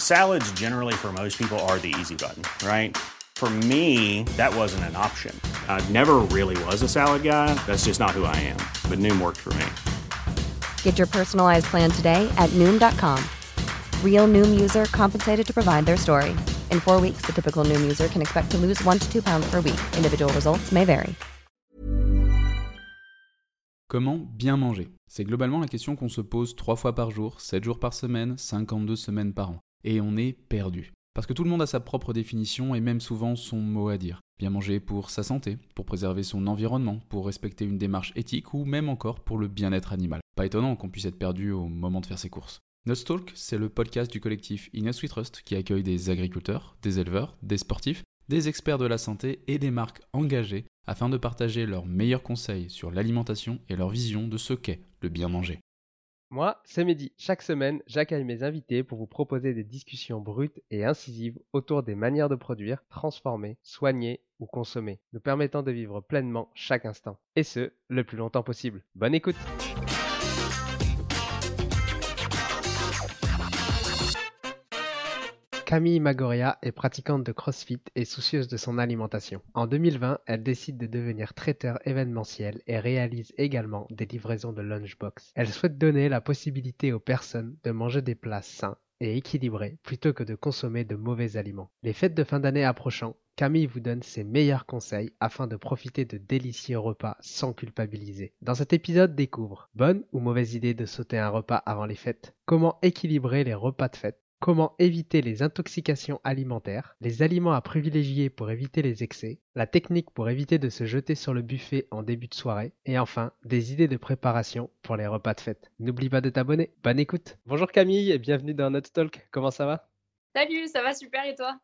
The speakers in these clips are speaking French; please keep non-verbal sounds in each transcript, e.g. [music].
Salads generally for most people are the easy button, right? For me, that wasn't an option. I never really was a salad guy. That's just not who I am. But Noom worked for me. Get your personalized plan today at Noom.com. Real Noom user compensated to provide their story. In four weeks, the typical Noom user can expect to lose one to two pounds per week. Individual results may vary. Comment bien manger? C'est globalement la question qu'on se pose trois fois par jour, 7 jours par semaine, 52 semaines par an. Et on est perdu. Parce que tout le monde a sa propre définition et même souvent son mot à dire. Bien manger pour sa santé, pour préserver son environnement, pour respecter une démarche éthique ou même encore pour le bien-être animal. Pas étonnant qu'on puisse être perdu au moment de faire ses courses. Nutstalk, c'est le podcast du collectif Inus We Trust qui accueille des agriculteurs, des éleveurs, des sportifs, des experts de la santé et des marques engagées afin de partager leurs meilleurs conseils sur l'alimentation et leur vision de ce qu'est le bien manger. Moi, c'est Mehdi. Chaque semaine, j'accueille mes invités pour vous proposer des discussions brutes et incisives autour des manières de produire, transformer, soigner ou consommer, nous permettant de vivre pleinement chaque instant. Et ce, le plus longtemps possible. Bonne écoute Camille Magoria est pratiquante de CrossFit et soucieuse de son alimentation. En 2020, elle décide de devenir traiteur événementiel et réalise également des livraisons de lunchbox. Elle souhaite donner la possibilité aux personnes de manger des plats sains et équilibrés plutôt que de consommer de mauvais aliments. Les fêtes de fin d'année approchant, Camille vous donne ses meilleurs conseils afin de profiter de délicieux repas sans culpabiliser. Dans cet épisode, découvre bonne ou mauvaise idée de sauter un repas avant les fêtes, comment équilibrer les repas de fête, Comment éviter les intoxications alimentaires, les aliments à privilégier pour éviter les excès, la technique pour éviter de se jeter sur le buffet en début de soirée, et enfin des idées de préparation pour les repas de fête. N'oublie pas de t'abonner. Bonne écoute. Bonjour Camille et bienvenue dans notre talk. Comment ça va? Salut, ça va super et toi?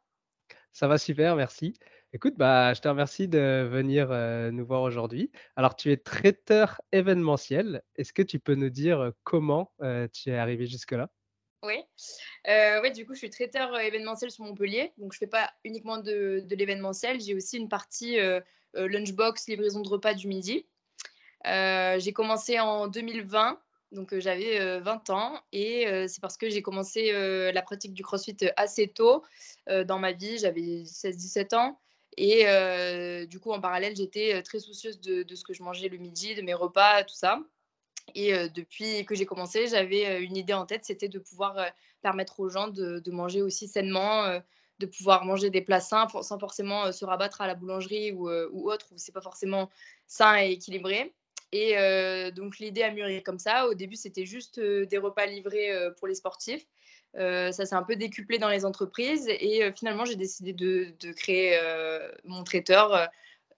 Ça va super, merci. Écoute, bah, je te remercie de venir euh, nous voir aujourd'hui. Alors, tu es traiteur événementiel. Est-ce que tu peux nous dire euh, comment euh, tu es arrivé jusque-là? Oui. Euh, ouais, du coup, je suis traiteur euh, événementiel sur Montpellier. Donc, je ne fais pas uniquement de, l'événementiel. J'ai aussi une partie euh, euh, lunchbox, livraison de repas du midi. J'ai commencé en 2020. Donc, j'avais 20 ans. Et c'est parce que j'ai commencé la pratique du crossfit assez tôt dans ma vie. J'avais 16-17 ans. Et du coup, en parallèle, j'étais très soucieuse de, ce que je mangeais le midi, de mes repas, tout ça. Et euh, depuis que j'ai commencé, j'avais euh, une idée en tête, c'était de pouvoir euh, permettre aux gens de, manger aussi sainement, de pouvoir manger des plats sains sans forcément se rabattre à la boulangerie ou, autre, où c'est pas forcément sain et équilibré. Et donc l'idée a mûri comme ça. Au début, c'était juste des repas livrés pour les sportifs. ça s'est un peu décuplé dans les entreprises et finalement j'ai décidé de créer mon traiteur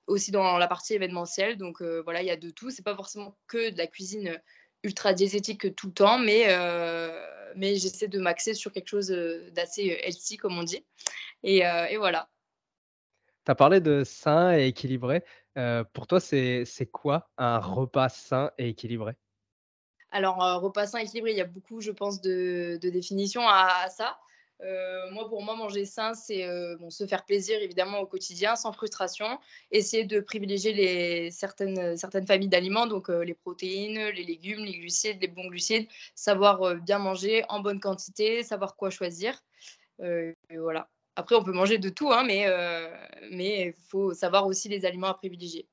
aussi dans la partie événementielle. Donc euh, voilà, il y a de tout. C'est pas forcément que de la cuisine ultra diététique tout le temps, mais, euh, mais j'essaie de m'axer sur quelque chose euh, d'assez healthy, comme on dit. Et, et voilà. Tu as parlé de sain et équilibré. pour toi, c'est quoi un repas sain et équilibré? Alors, repas sain et équilibré, il y a beaucoup, je pense, de, de définitions à, à ça. Euh, moi, pour moi, manger sain, c'est euh, bon, se faire plaisir évidemment au quotidien, sans frustration. Essayer de privilégier les, certaines, certaines familles d'aliments, donc euh, les protéines, les légumes, les glucides, les bons glucides. Savoir bien manger en bonne quantité, savoir quoi choisir. voilà. Après, on peut manger de tout, hein, mais il faut savoir aussi les aliments à privilégier.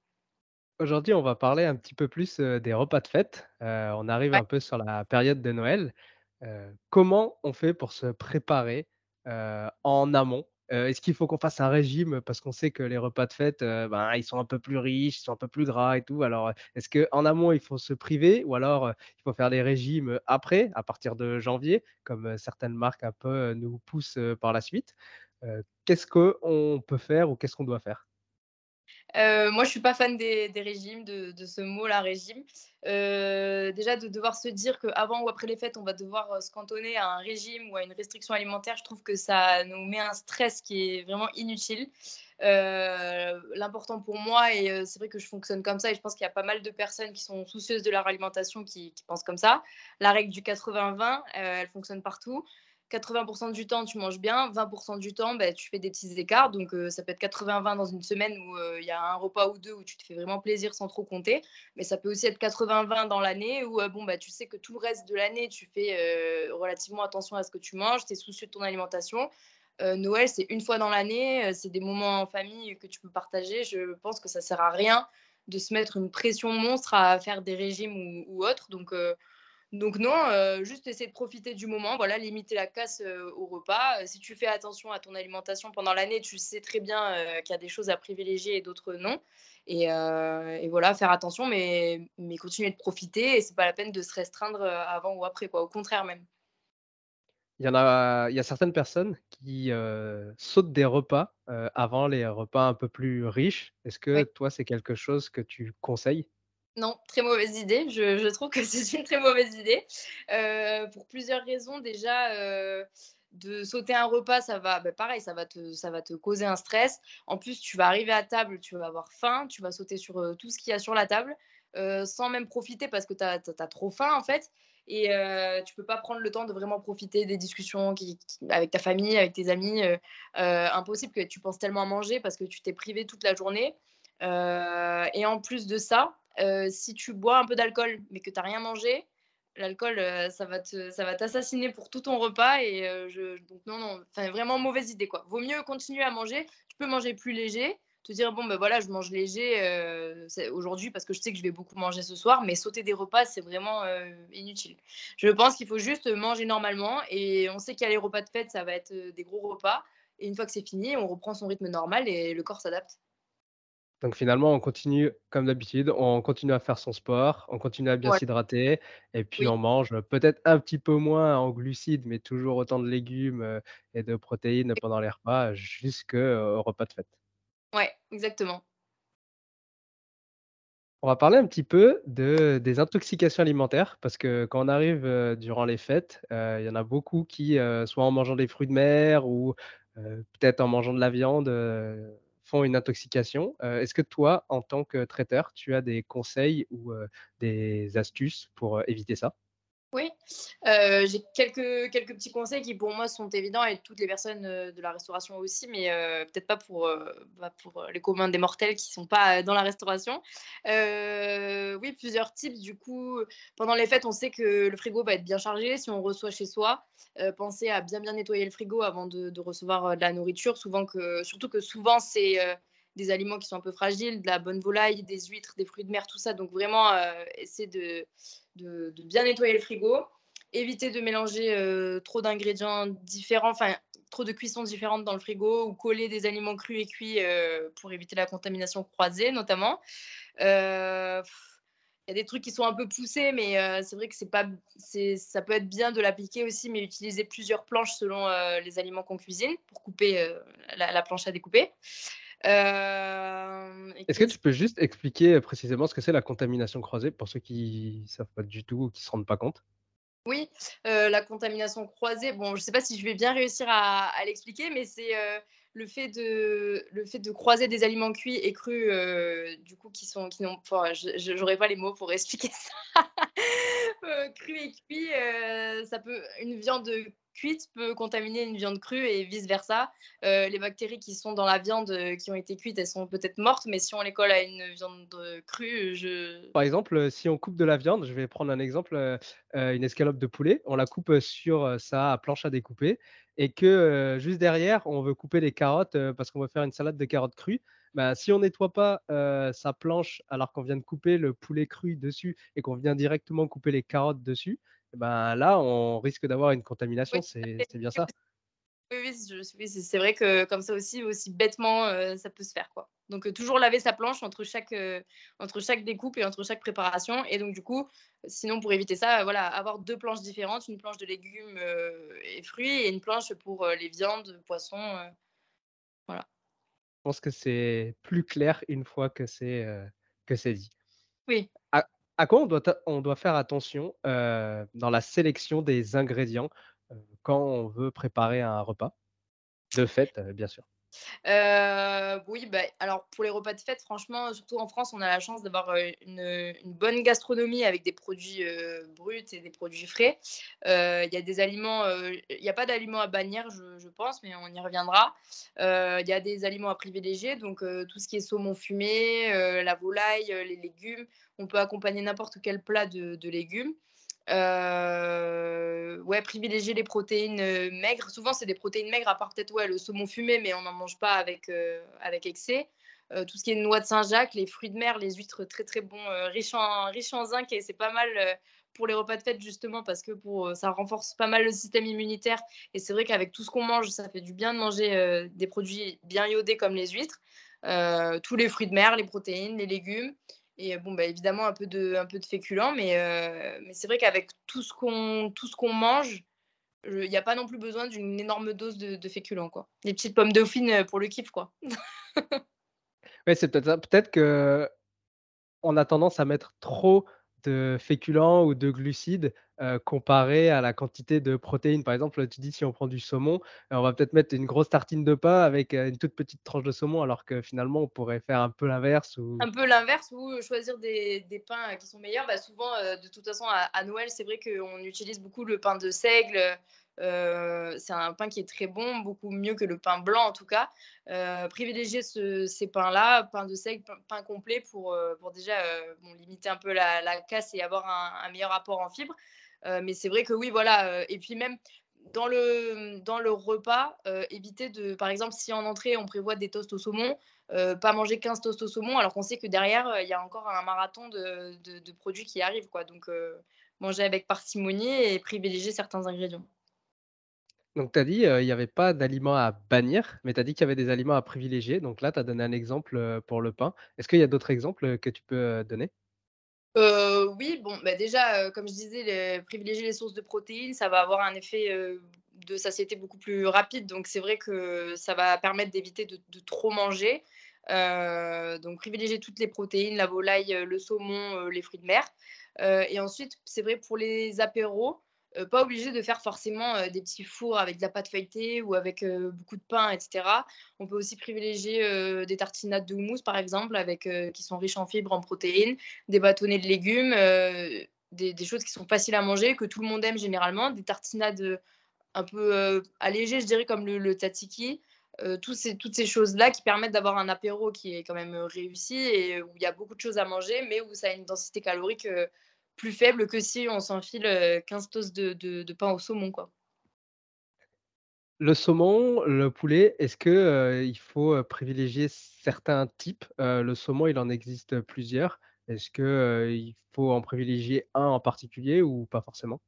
Aujourd'hui, on va parler un petit peu plus des repas de fête. on arrive Ouais. un peu sur la période de Noël. Heu, comment on fait pour se préparer, heu, en amont? Heu, est-ce qu'il faut qu'on fasse un régime? Parce qu'on sait que les repas de fête, ben, ils sont un peu plus riches, ils sont un peu plus gras et tout. Alors, est-ce qu'en amont, il faut se priver ou alors, il faut faire des régimes, après, à partir de janvier, comme, certaines marques un peu, nous poussent, par la suite? Qu'est-ce qu'on peut faire ou qu'est-ce qu'on doit faire? Heu, moi, je suis pas fan des régimes, de ce mot-là, régime. Heu, déjà de devoir se dire qu'avant ou après les fêtes, on va devoir, heu, se cantonner à un régime ou à une restriction alimentaire, je trouve que ça nous met un stress qui est vraiment inutile. L'important pour moi et c'est vrai que je fonctionne comme ça et je pense qu'il y a pas mal de personnes qui sont soucieuses de leur alimentation qui pensent comme ça. La règle du 80-20, heu, elle fonctionne partout. 80% du temps, tu manges bien, 20% du temps, bah, tu fais des petits écarts. Donc, heu, ça peut être 80-20 dans une semaine où, heu, il y a un repas ou 2 où tu te fais vraiment plaisir sans trop compter. Mais ça peut aussi être 80-20 dans l'année où, heu, bon, bah, tu sais que tout le reste de l'année, tu fais, relativement attention à ce que tu manges, tu es soucieux de ton alimentation. Noël, c'est une fois dans l'année, c'est des moments en famille que tu peux partager. Je pense que ça sert à rien de se mettre une pression monstre à faire des régimes ou ou autre. Donc, donc non, heu, juste essayer de profiter du moment, voilà, limiter la casse, heu, au repas. Heu, si tu fais attention à ton alimentation pendant l'année, tu sais très bien, qu'il y a des choses à privilégier et d'autres non et voilà, faire attention mais mais continuer de profiter et c'est pas la peine de se restreindre, avant ou après quoi, au contraire même. Il y en a il y a certaines personnes qui, sautent des repas, avant les repas un peu plus riches. Est-ce que Oui. toi, c'est quelque chose que tu conseilles? Non, très mauvaise idée. Je trouve que [laughs] c'est une très mauvaise idée, heu, pour plusieurs raisons. Déjà, heu, de sauter un repas, ça va, bah, pareil, ça va te ça va te causer un stress. En plus, tu vas arriver à table, tu vas avoir faim, tu vas sauter sur, heu, tout ce qu'il y a sur la table, sans même profiter parce que tu as trop faim, en fait et tu peux pas prendre le temps de vraiment profiter des discussions avec ta famille, avec tes amis, impossible que tu penses tellement à manger parce que tu t'es privé toute la journée, et en plus de ça, Heu, si tu bois un peu d'alcool, mais que tu as rien mangé, l'alcool, heu, ça va te ça va t'assassiner pour tout ton repas et heu, je donc non, non, enfin vraiment mauvaise idée, quoi. Vaut mieux continuer à manger. Tu peux manger plus léger, te dire: «Bon, ben voilà, je mange léger, aujourd'hui parce que je sais que je vais beaucoup manger ce soir», mais sauter des repas, c'est vraiment, inutile. Je pense qu'il faut juste manger normalement et on sait qu'il y a les repas de fête, ça va être, des gros repas et une fois que c'est fini, on reprend son rythme normal et le corps s'adapte. Donc finalement, on continue comme d'habitude, on continue à faire son sport, on continue à bien Ouais, s'hydrater et puis oui, on mange, peut-être un petit peu moins en glucides, mais toujours autant de légumes, heu et de protéines pendant les repas, jusque, heu, au repas de fête. ouais, exactement. On va parler un petit peu de des intoxications alimentaires parce que quand on arrive, heu, durant les fêtes, il y en a beaucoup qui, soit en mangeant des fruits de mer ou, peut-être en mangeant de la viande, une intoxication. Heu, est-ce que toi, en tant que traiteur, tu as des conseils ou, heu, des astuces pour, heu, éviter ça? Oui, heu, j'ai quelques quelques petits conseils qui pour moi sont évidents et toutes les personnes, heu, de la restauration aussi, mais heu, peut-être pas pour, bah, pour, les communs des mortels qui sont pas, dans la restauration. Oui, plusieurs tips du coup, pendant les fêtes, on sait que le frigo va être bien chargé si on reçoit chez soi. Pensez à bien, bien nettoyer le frigo avant de de recevoir, de la nourriture. Souvent que surtout que souvent c'est, des aliments qui sont un peu fragiles, de la bonne volaille, des huîtres, des fruits de mer, tout ça, donc vraiment, heu, essayer de bien nettoyer le frigo, éviter de mélanger euh, trop d'ingrédients différents, enfin trop de cuissons différentes dans le frigo ou coller des aliments crus et cuits euh, pour éviter la contamination croisée notamment. Euh, il y a des trucs qui sont un peu poussés, mais euh, c'est vrai que c'est pas, ça peut être bien de l'appliquer aussi, mais utiliser plusieurs planches selon euh, les aliments qu'on cuisine pour couper euh, la, planche à découper. Euh, Est-ce que tu peux juste expliquer précisément ce que c'est la contamination croisée pour ceux qui ne savent pas du tout ou qui ne se rendent pas compte? Oui, heu, la contamination croisée, bon, je ne sais pas si je vais bien réussir à à l'expliquer, mais c'est, heu, le fait de le fait de croiser des aliments cuits et crus, heu, du coup, qui sont qui n'ont j'aurais pas les mots pour [laughs] expliquer ça. Heu, cru et cuit, heu, ça peut une viande, cuite peut contaminer une viande crue et vice versa. Les bactéries qui sont dans la viande, qui ont été cuites, elles sont peut-être mortes, mais si on les colle à une viande, crue, je Par exemple, si on coupe de la viande, je vais prendre un exemple, une escalope de poulet, on la coupe, sur, sa planche à découper et que juste derrière, on veut couper les carottes parce qu'on veut faire une salade de carottes crues, bah, si on nettoie pas sa planche alors qu'on vient de couper le poulet cru dessus et qu'on vient directement couper les carottes dessus, ben là, on risque d'avoir une contamination. C'est bien ça. Oui, c'est vrai que comme ça aussi, aussi bêtement, ça peut se faire. quoi. Donc, toujours laver sa planche entre chaque, entre chaque découpe et entre chaque préparation. Et donc, du coup, sinon, pour éviter ça, voilà, avoir deux planches différentes, une planche de légumes et fruits et une planche pour les viandes, poissons. voilà. Je pense que c'est plus clair une fois que c'est que c'est dit. Oui. À, à, quoi on doit, on doit faire attention dans la sélection des ingrédients quand on veut préparer un repas de fête, bien sûr euh, oui, bah, alors pour les repas de fête, franchement, surtout en France, on a la chance d'avoir euh, une, bonne gastronomie avec des produits euh, bruts et des produits frais. Il y a des aliments, il n'y a pas d'aliments à bannir, je, pense, mais on y reviendra. Il y a des aliments à privilégier, donc tout ce qui est saumon fumé, la volaille, les légumes. On peut accompagner n'importe quel plat de légumes. Ouais, privilégier les protéines maigres. Souvent, c'est des protéines maigres, à part peut-être ouais, le saumon fumé, mais on n'en mange pas avec, avec excès. tout ce qui est noix de Saint-Jacques, les fruits de mer, les huîtres très très bons, riches, en, riches en zinc, et c'est pas mal pour les repas de fête justement parce que pour, ça renforce pas mal le système immunitaire. Et c'est vrai qu'avec tout ce qu'on mange, ça fait du bien de manger des produits bien iodés comme les huîtres. tous les fruits de mer, les protéines, les légumes. Et bon, bah, évidemment, un peu de, un peu de féculents, mais, mais c'est vrai qu'avec tout ce qu'on mange, il n'y a pas non plus besoin d'une énorme dose de, de féculents. Quoi. Les petites pommes dauphines pour le kiff. quoi. ouais, c'est peut-être ça. Peut-être qu'on a tendance à mettre trop de féculents ou de glucides comparé à la quantité de protéines. Par exemple, tu dis si on prend du saumon, on va peut-être mettre une grosse tartine de pain avec une toute petite tranche de saumon, alors que finalement, on pourrait faire un peu l'inverse. Ou... Un peu l'inverse ou choisir des, pains qui sont meilleurs. Bah, souvent, de toute façon, à Noël, c'est vrai qu'on utilise beaucoup le pain de seigle. Euh, c'est un pain qui est très bon, beaucoup mieux que le pain blanc en tout cas. Euh, privilégier ces pains-là, pain de seigle, pain, complet pour, euh, déjà limiter un peu la, casse et avoir un, meilleur apport en fibres. mais c'est vrai que oui, voilà. et puis même dans le, repas, éviter de, par exemple, si en entrée on prévoit des toasts au saumon, pas manger 15 toasts au saumon alors qu'on sait que derrière il y a encore un marathon de, de, de produits qui arrivent. Quoi. Donc manger avec parcimonie et privilégier certains ingrédients. Donc, tu as dit, il n'y avait pas d'aliments à bannir, mais tu as dit qu'il y avait des aliments à privilégier. Donc là, tu as donné un exemple pour le pain. Est-ce qu'il y a d'autres exemples que tu peux donner? Oui, bon, bah déjà, comme je disais, privilégier les sources de protéines, ça va avoir un effet de satiété beaucoup plus rapide. Donc, c'est vrai que ça va permettre d'éviter de, trop manger. donc, privilégier toutes les protéines, la volaille, le saumon, les fruits de mer. et ensuite, c'est vrai pour les apéros, euh, pas obligé de faire forcément euh, des petits fours avec de la pâte feuilletée ou avec euh, beaucoup de pain, etc. On peut aussi privilégier des tartinades de houmous, par exemple, avec, qui sont riches en fibres, en protéines, des bâtonnets de légumes, des, choses qui sont faciles à manger, que tout le monde aime généralement, des tartinades un peu allégées, je dirais, comme le, le tatiki. ces, toutes ces choses-là qui permettent d'avoir un apéro qui est quand même réussi et où il y a beaucoup de choses à manger, mais où ça a une densité calorique plus faible que si on s'enfile 15 toasts de, de, pain au saumon. Quoi. Le saumon, le poulet, est-ce que il faut privilégier certains types? Le saumon, il en existe plusieurs. Est-ce qu'il faut en privilégier un en particulier ou pas forcément?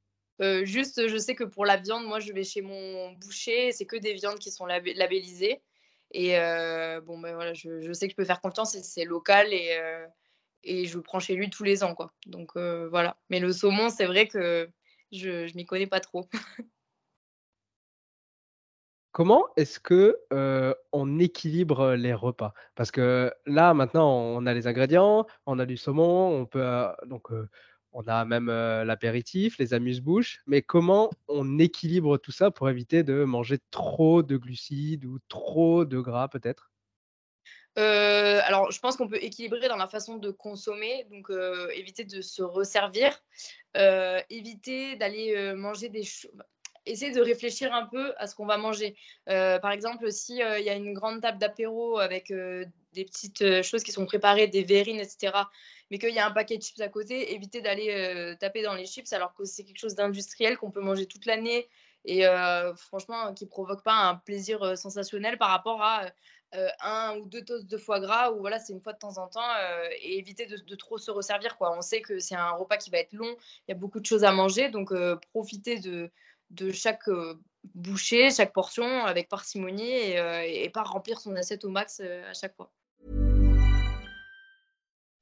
Juste, je sais que pour la viande, moi, je vais chez mon boucher, c'est que des viandes qui sont labellisées. Et bon, ben voilà, je, je, sais que je peux faire confiance, c'est local et, et je prends chez lui tous les ans. Quoi. Donc euh, voilà. Mais le saumon, c'est vrai que je ne m'y connais pas trop. [laughs] Comment est-ce que euh, on équilibre les repas? Parce que là, maintenant, on a les ingrédients, on a du saumon, on peut euh, donc on a même l'apéritif, les amuse-bouches. Mais comment on équilibre tout ça pour éviter de manger trop de glucides ou trop de gras peut-être? Euh, alors, je pense qu'on peut équilibrer dans la façon de consommer, donc euh, éviter de se resservir, euh, éviter d'aller manger des choses. Essayer de réfléchir un peu à ce qu'on va manger. par exemple, s'il y a une grande table d'apéro avec des petites choses qui sont préparées, des verrines, etc., mais qu'il y a un paquet de chips à côté, éviter d'aller taper dans les chips alors que c'est quelque chose d'industriel qu'on peut manger toute l'année et franchement qui provoque pas un plaisir sensationnel par rapport à un ou deux toasts de foie gras ou voilà c'est une fois de temps en temps et éviter de, trop se resservir quoi. On sait que c'est un repas qui va être long il y a beaucoup de choses à manger donc profiter de, de chaque bouchée chaque portion avec parcimonie et, pas remplir son assiette au max à chaque fois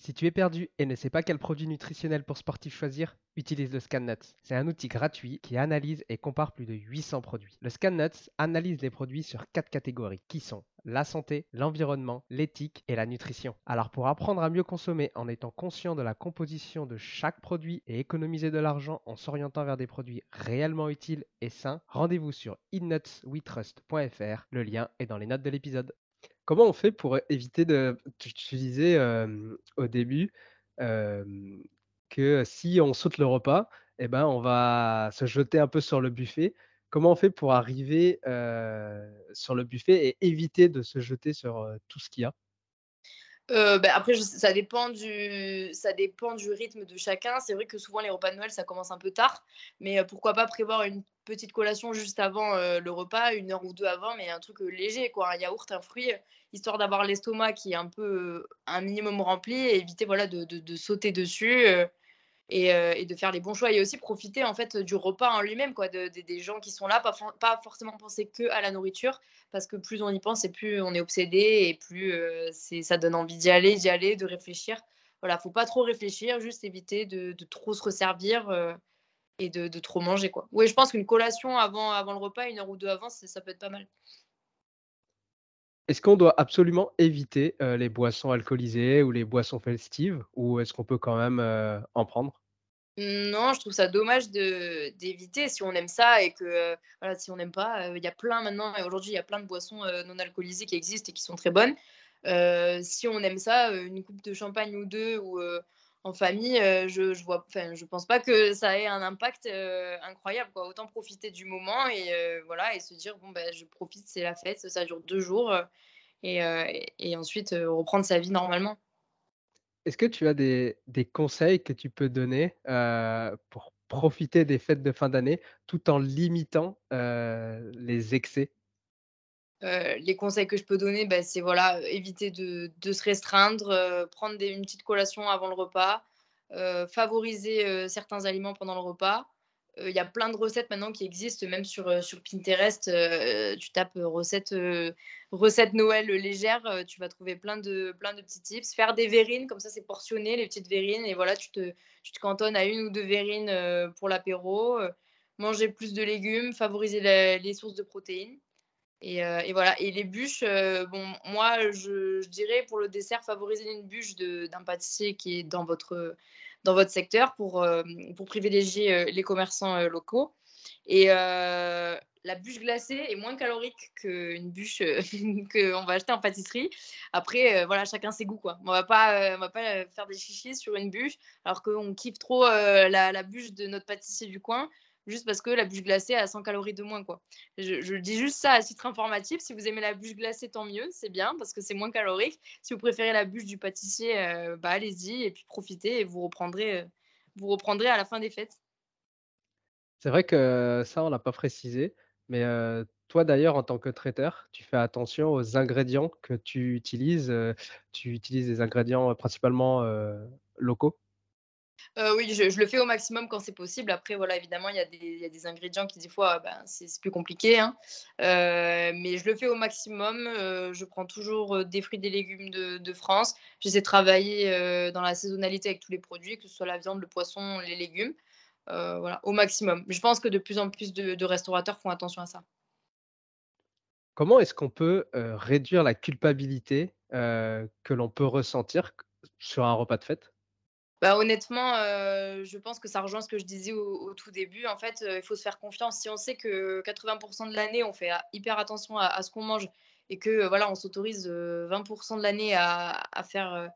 Si tu es perdu et ne sais pas quel produit nutritionnel pour sportif choisir, utilise le ScanNuts. C'est un outil gratuit qui analyse et compare plus de 800 produits. Le ScanNuts analyse les produits sur quatre catégories qui sont la santé, l'environnement, l'éthique et la nutrition. Alors pour apprendre à mieux consommer en étant conscient de la composition de chaque produit et économiser de l'argent en s'orientant vers des produits réellement utiles et sains, rendez-vous sur innutswetrust.fr. Le lien est dans les notes de l'épisode. Comment on fait pour éviter de tu disais, au début, que si on saute le repas et ben, on va se jeter un peu sur le buffet. Comment on fait pour arriver, sur le buffet et éviter de se jeter sur, tout ce qu'il y a? Ben, après ça dépend du ça dépend du rythme de chacun. C'est vrai que souvent les repas de Noël, ça commence un peu tard, mais pourquoi pas prévoir une petite collation juste avant, le repas, une heure ou deux avant, mais un truc, léger quoi, un yaourt, un fruit, histoire d'avoir l'estomac qui est un peu un minimum rempli et éviter voilà, de, de, sauter dessus et, et, de faire les bons choix et aussi profiter en fait du repas en lui-même quoi de, des gens qui sont là pas, forcément penser que à la nourriture parce que plus on y pense et plus on est obsédé et plus c'est ça donne envie d'y aller d'y aller de réfléchir. Voilà faut pas trop réfléchir juste éviter de, trop se resservir et de, trop manger quoi. Oui je pense qu'une collation avant avant le repas une heure ou deux avant ça peut être pas mal est-ce qu'on doit absolument éviter les boissons alcoolisées ou les boissons festives ou est-ce qu'on peut quand même en prendre? Non, je trouve ça dommage d'éviter si on aime ça et que voilà, si on n'aime pas, il y a plein maintenant et aujourd'hui il y a plein de boissons non alcoolisées qui existent et qui sont très bonnes. si on aime ça, une coupe de champagne ou deux ou en famille, je, je vois, je pense pas que ça ait un impact incroyable. Quoi. Autant profiter du moment et voilà et se dire bon ben je profite, c'est la fête, ça dure deux jours et, et ensuite reprendre sa vie normalement. Est-ce que tu as des, des, conseils que tu peux donner pour profiter des fêtes de fin d'année tout en limitant les excès? Les conseils que je peux donner, bah, c'est voilà, éviter de, se restreindre, prendre des, une petite collation avant le repas, favoriser certains aliments pendant le repas. Il y a plein de recettes maintenant qui existent, même sur, Pinterest. tu tapes recettes, recettes Noël légères, tu vas trouver plein de, plein de petits tips. Faire des verrines, comme ça c'est portionné, les petites verrines, et voilà, tu te, tu te cantonnes à une ou deux verrines pour l'apéro. manger plus de légumes, favoriser les sources de protéines. Et, voilà. Et les bûches, bon, moi, je, dirais pour le dessert, favoriser une bûche d'un pâtissier qui est dans votre, dans votre secteur pour, pour privilégier les commerçants locaux. Et la bûche glacée est moins calorique qu'une bûche [laughs] qu'on va acheter en pâtisserie. Après, voilà, chacun ses goûts. Quoi. On va pas, va pas faire des chichis sur une bûche alors qu'on kiffe trop la, bûche de notre pâtissier du coin juste parce que la bûche glacée a 100 calories de moins. Quoi. Je, dis juste ça à titre informatif. Si vous aimez la bûche glacée, tant mieux, c'est bien parce que c'est moins calorique. Si vous préférez la bûche du pâtissier, euh, bah, allez-y et puis profitez et vous reprendrez, euh, vous reprendrez à la fin des fêtes. C'est vrai que ça, on l'a pas précisé, mais euh, toi d'ailleurs, en tant que traiteur, tu fais attention aux ingrédients que tu utilises. tu utilises des ingrédients principalement locaux? Oui, je, le fais au maximum quand c'est possible. Après, voilà, évidemment, il y, a des, ingrédients qui, des fois, ben, c'est plus compliqué. Hein. mais je le fais au maximum. je prends toujours des fruits, des légumes de, France. J'essaie de travailler dans la saisonnalité avec tous les produits, que ce soit la viande, le poisson, les légumes. voilà, au maximum. Je pense que de plus en plus de, restaurateurs font attention à ça. Comment est-ce qu'on peut réduire la culpabilité que l'on peut ressentir sur un repas de fête? Bah, honnêtement, je pense que ça rejoint ce que je disais au, tout début. En fait, il faut se faire confiance. Si on sait que 80% de l'année, on fait hyper attention à, ce qu'on mange et que voilà, on s'autorise 20% de l'année à, faire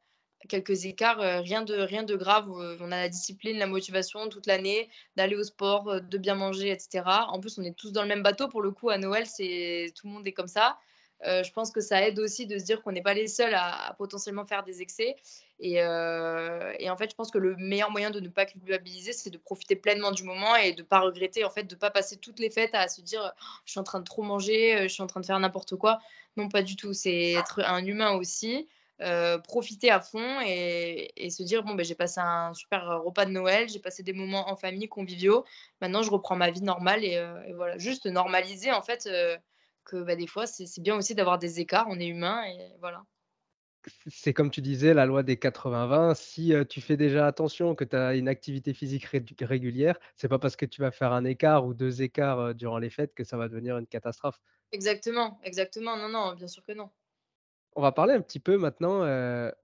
quelques écarts, rien de rien de grave. On a la discipline, la motivation toute l'année d'aller au sport, de bien manger, etc. En plus, on est tous dans le même bateau pour le coup. À Noël, c'est tout le monde est comme ça. Euh, je pense que ça aide aussi de se dire qu'on n'est pas les seuls à, potentiellement faire des excès. Euh, et, en fait, je pense que le meilleur moyen de ne pas culpabiliser, c'est de profiter pleinement du moment et de ne pas regretter, en fait, de ne pas passer toutes les fêtes à se dire oh, je suis en train de trop manger, euh, je suis en train de faire n'importe quoi. Non, pas du tout. C'est être un humain aussi. profiter à fond et, se dire bon ben j'ai passé un super repas de Noël, j'ai passé des moments en famille conviviaux. Maintenant je reprends ma vie normale et, et voilà juste normaliser en fait que bah, des fois, c'est bien aussi d'avoir des écarts. On est humain et voilà. C'est comme tu disais, la loi des 80-20. Si tu fais déjà attention que tu as une activité physique régulière, c'est pas parce que tu vas faire un écart ou deux écarts durant les fêtes que ça va devenir une catastrophe. Exactement, exactement. Non, non, bien sûr que non. On va parler un petit peu maintenant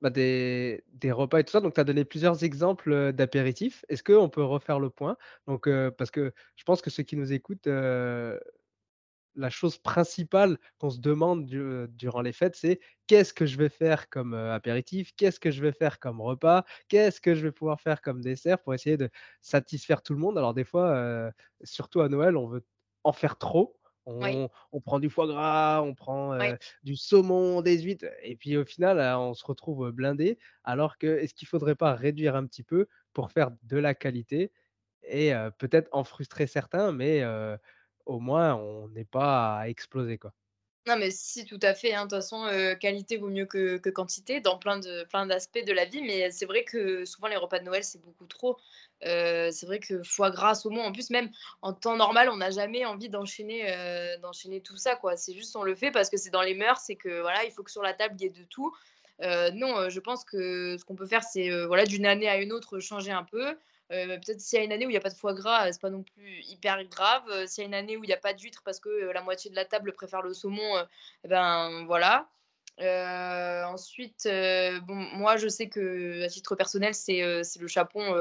bah, des, des, repas et tout ça. Donc, tu as donné plusieurs exemples d'apéritifs. Est-ce qu'on peut refaire le point? Donc, Parce que je pense que ceux qui nous écoutent la chose principale qu'on se demande durant les fêtes, c'est qu'est-ce que je vais faire comme apéritif, qu'est-ce que je vais faire comme repas, qu'est-ce que je vais pouvoir faire comme dessert pour essayer de satisfaire tout le monde. Alors des fois, surtout à Noël, on veut en faire trop. On, prend du foie gras, on prend du saumon, des huîtres, et puis au final, on se retrouve blindé. Alors que est-ce qu'il ne faudrait pas réduire un petit peu pour faire de la qualité et peut-être en frustrer certains, mais au moins on n'est pas à exploser quoi. Non, mais si, tout à fait. Hein. De toute façon, qualité vaut mieux que, quantité dans plein, de, plein d'aspects de la vie. Mais c'est vrai que souvent, les repas de Noël, c'est beaucoup trop. c'est vrai que foie gras, saumon, en plus, même en temps normal, on n'a jamais envie d'enchaîner, d'enchaîner tout ça. quoi. C'est juste, on le fait parce que c'est dans les mœurs. C'est que voilà, il faut que sur la table, il y ait de tout. non, je pense que ce qu'on peut faire, c'est voilà, d'une année à une autre, changer un peu. Euh, peut-être s'il y a une année où il n'y a pas de foie gras, c'est pas non plus hyper grave. Euh, s'il y a une année où il n'y a pas d'huître parce que euh, la moitié de la table préfère le saumon, eh ben voilà. ensuite, bon, moi je sais que à titre personnel, c'est le chapon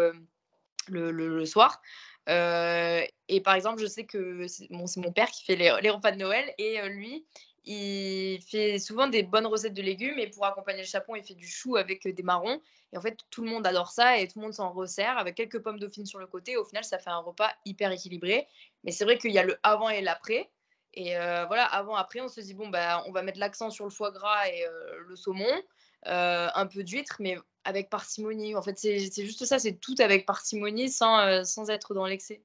le, soir. et par exemple, je sais que c'est mon père qui fait les, les, repas de Noël et lui, il fait souvent des bonnes recettes de légumes et pour accompagner le chapon, il fait du chou avec des marrons. Et en fait, tout le monde adore ça et tout le monde s'en resserre avec quelques pommes dauphines sur le côté. Au final, ça fait un repas hyper équilibré. Mais c'est vrai qu'il y a le avant et l'après. Et euh, voilà, avant, après, on se dit, bon, bah, on va mettre l'accent sur le foie gras et euh, le saumon, euh, un peu d'huître, mais avec parcimonie. En fait, c'est juste ça, c'est tout avec parcimonie sans, sans être dans l'excès.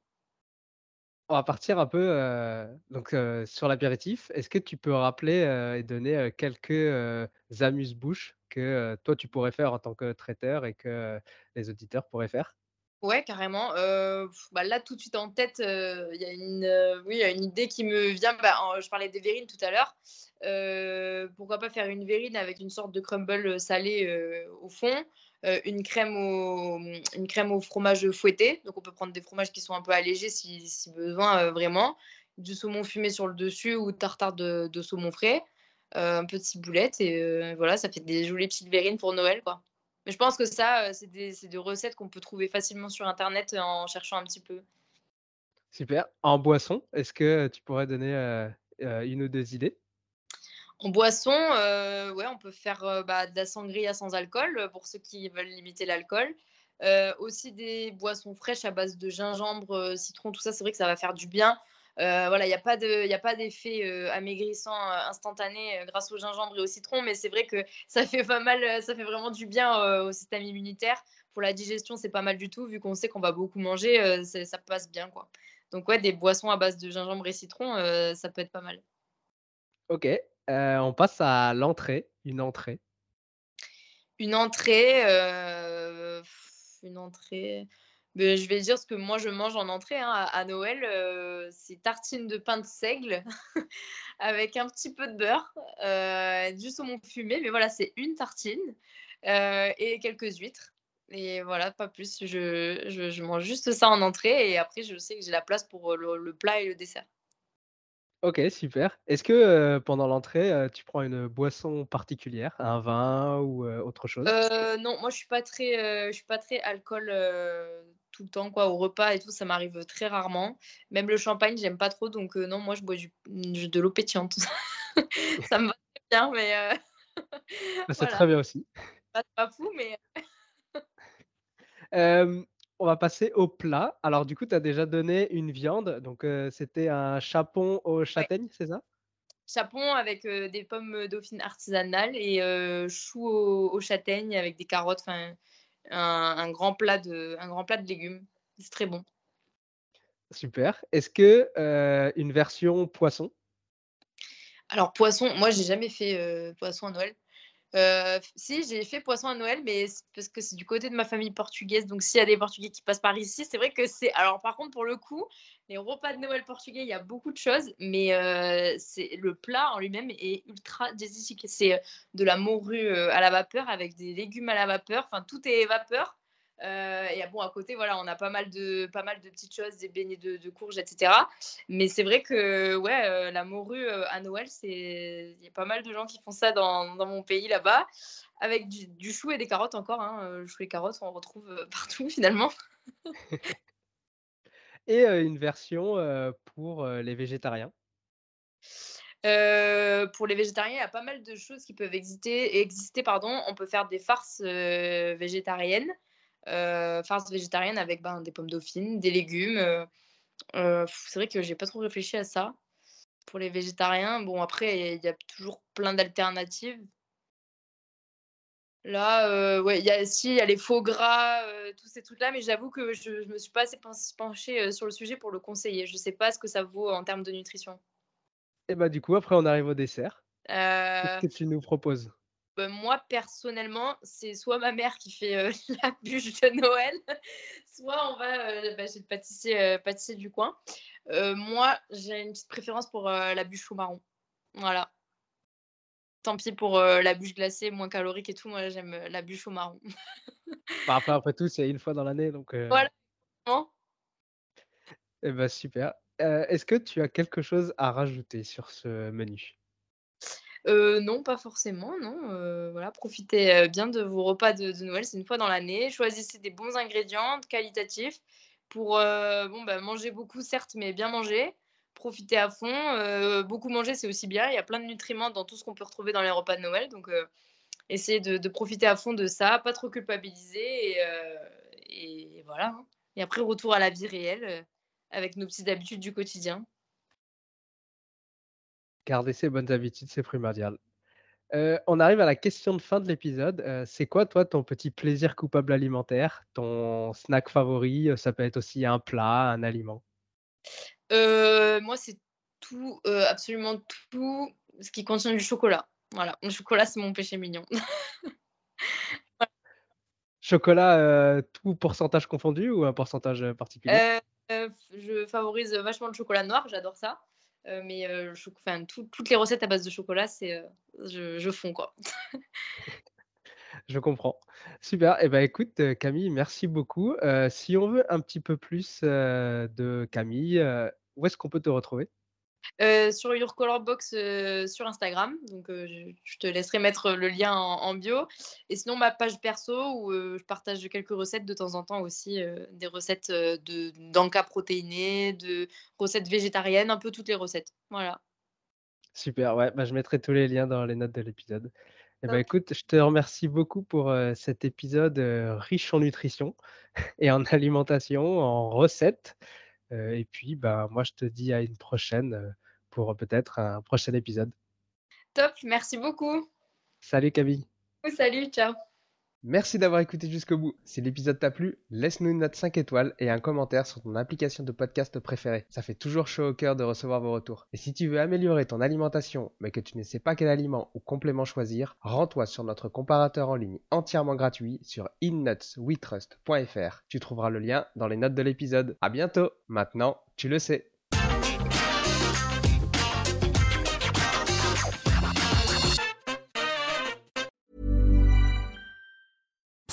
On va partir un peu donc, sur l'apéritif. Est-ce que tu peux rappeler et donner quelques amuse-bouches que toi tu pourrais faire en tant que traiteur et que les auditeurs pourraient faire? Ouais, carrément. Bah, là, tout de suite en tête, il y a une, idée qui me vient. Bah, je parlais des verrines tout à l'heure. pourquoi pas faire une verrine avec une sorte de crumble salé au fond? euh, une, crème au, une crème au fromage fouetté. Donc, on peut prendre des fromages qui sont un peu allégés si, si besoin, euh, vraiment. Du saumon fumé sur le dessus ou tartare de, de saumon frais. Euh, un peu de ciboulette. Et voilà, ça fait des jolies petites verrines pour Noël, quoi. Mais je pense que ça, c'est des, des, recettes qu'on peut trouver facilement sur Internet en cherchant un petit peu. Super. En boisson, est-ce que tu pourrais donner une ou deux idées? En boisson, euh, ouais, on peut faire euh, bah, de la sangria sans alcool euh, pour ceux qui veulent limiter l'alcool. aussi des boissons fraîches à base de gingembre, citron, tout ça, c'est vrai que ça va faire du bien. voilà, il n'y a pas d'effet amaigrissant instantané grâce au gingembre et au citron, mais c'est vrai que ça fait pas mal, ça fait vraiment du bien au système immunitaire. Pour la digestion, c'est pas mal du tout, vu qu'on sait qu'on va beaucoup manger, ça passe bien, quoi. Donc ouais, des boissons à base de gingembre et citron, ça peut être pas mal. Ok, on passe à l'entrée, une entrée. Une entrée, une entrée. Ben, je vais dire ce que moi je mange en entrée hein, à, Noël. c'est tartine de pain de seigle [laughs] avec un petit peu de beurre, du saumon fumé. Mais voilà, c'est une tartine et quelques huîtres. Et voilà, pas plus. Je, mange juste ça en entrée et après, je sais que j'ai la place pour le, le plat et le dessert. Ok, super. Est-ce que euh, pendant l'entrée, euh, tu prends une boisson particulière, un vin ou euh, autre chose? Non, moi je suis pas très, je suis pas très alcool tout le temps quoi. Au repas et tout, ça m'arrive très rarement. Même le champagne, j'aime pas trop, donc non, moi je bois du, de l'eau pétillante. [laughs] ça me va très bien, mais Bah, [laughs] C'est voilà, très bien aussi. pas, pas fou, mais [laughs] on va passer au plat. Alors du coup, tu as déjà donné une viande, donc euh, c'était un chapon aux ouais. châtaignes, c'est ça? Chapon avec euh, des pommes dauphines artisanales et euh, choux aux, aux châtaignes avec des carottes, enfin un, un grand plat de, un grand plat de légumes. C'est très bon. Super. Est-ce que euh, une version poisson? Alors poisson, moi j'ai jamais fait poisson à Noël. Euh, si, j'ai fait poisson à Noël, mais parce que c'est du côté de ma famille portugaise. Donc, s'il y a des Portugais qui passent par ici, c'est vrai que c'est. Alors, par contre, pour le coup, les repas de Noël portugais, il y a beaucoup de choses, mais euh, c'est le plat en lui-même est ultra diététique. C'est euh, de la morue à la vapeur avec des légumes à la vapeur. Enfin, tout est vapeur. Euh, et bon, à côté, voilà, on a pas mal de, pas mal de petites choses, des beignets de, de courges, etc. Mais c'est vrai que ouais, euh, la morue euh, à Noël, c'est il y a pas mal de gens qui font ça dans, dans mon pays là-bas, avec du, du chou et des carottes encore. Hein. euh, Le chou et les carottes, on retrouve partout finalement. [laughs] et une version pour les végétariens. Euh, pour les végétariens, il y a pas mal de choses qui peuvent exister. exister pardon. On peut faire des farces euh, végétariennes, euh, farces végétariennes avec ben, des pommes dauphines, des légumes. euh, euh, c'est vrai que j'ai pas trop réfléchi à ça. Pour les végétariens, bon après, il y a toujours plein d'alternatives. Là, euh, ouais, il y a, si, il y a les faux gras, euh, tous ces trucs-là, mais j'avoue que je, je me suis pas assez pen- penchée sur le sujet pour le conseiller. Je sais pas ce que ça vaut en termes de nutrition. Et bah du coup, après, on arrive au dessert. Euh, Qu'est-ce que tu nous proposes? Bah, moi, personnellement, c'est soit ma mère qui fait euh, [laughs] la bûche de Noël, soit on va euh, bah, chez le pâtissier, euh, pâtissier du coin. Euh, moi, j'ai une petite préférence pour la bûche au marron. Voilà. Tant pis pour la bûche glacée, moins calorique et tout. Moi, j'aime la bûche au marron. [laughs] Bah, après, après tout, c'est une fois dans l'année, donc Voilà. Bon. eh bah, super. Est-ce que tu as quelque chose à rajouter sur ce menu? Euh, non, pas forcément, non. Euh, voilà, profitez euh, bien de vos repas de, Noël, c'est une fois dans l'année. Choisissez des bons ingrédients, qualitatifs, pour bah, manger beaucoup, certes, mais bien manger. Profitez à fond. Beaucoup manger, c'est aussi bien. Il y a plein de nutriments dans tout ce qu'on peut retrouver dans les repas de Noël. Donc, essayez de, profiter à fond de ça, pas trop culpabiliser. Et, voilà. hein. Et après, retour à la vie réelle, avec nos petites habitudes du quotidien. Garder ses bonnes habitudes, c'est primordial. Euh, on arrive à la question de fin de l'épisode. Euh, c'est quoi, toi, ton petit plaisir coupable alimentaire, ton snack favori? Euh, Ça peut être aussi un plat, un aliment? Euh, moi, c'est tout, absolument tout ce qui contient du chocolat. Voilà, le chocolat, c'est mon péché mignon. [laughs] Chocolat, tout pourcentage confondu ou un pourcentage particulier? Je favorise vachement le chocolat noir, j'adore ça. Euh, mais euh, choco- enfin, tout- toutes les recettes à base de chocolat, c'est, euh, je, je fonds quoi. [laughs] Je comprends. Super. Eh ben, écoute, euh, Camille, merci beaucoup. Euh, si on veut un petit peu plus euh, de Camille, euh, où est-ce qu'on peut te retrouver? Euh, sur Your Color Box euh, sur Instagram, donc euh, je, te laisserai mettre le lien en, en bio. Et sinon, ma page perso où je partage quelques recettes de temps en temps aussi, des recettes de d'encas protéinés, de recettes végétariennes, un peu toutes les recettes. Voilà. Super, ouais, bah, je mettrai tous les liens dans les notes de l'épisode. Eh ben, Top. écoute, je te remercie beaucoup pour cet épisode riche en nutrition [laughs] et en alimentation, en recettes. Euh, et puis, bah, moi, je te dis à une prochaine euh, pour peut-être un prochain épisode. Top, merci beaucoup. Salut Camille. Salut, ciao. Merci d'avoir écouté jusqu'au bout. Si l'épisode t'a plu, laisse-nous une note 5 étoiles et un commentaire sur ton application de podcast préférée. Ça fait toujours chaud au cœur de recevoir vos retours. Et si tu veux améliorer ton alimentation, mais que tu ne sais pas quel aliment ou complément choisir, rends-toi sur notre comparateur en ligne entièrement gratuit sur innutsweetrust.fr. Tu trouveras le lien dans les notes de l'épisode. À bientôt. Maintenant, tu le sais.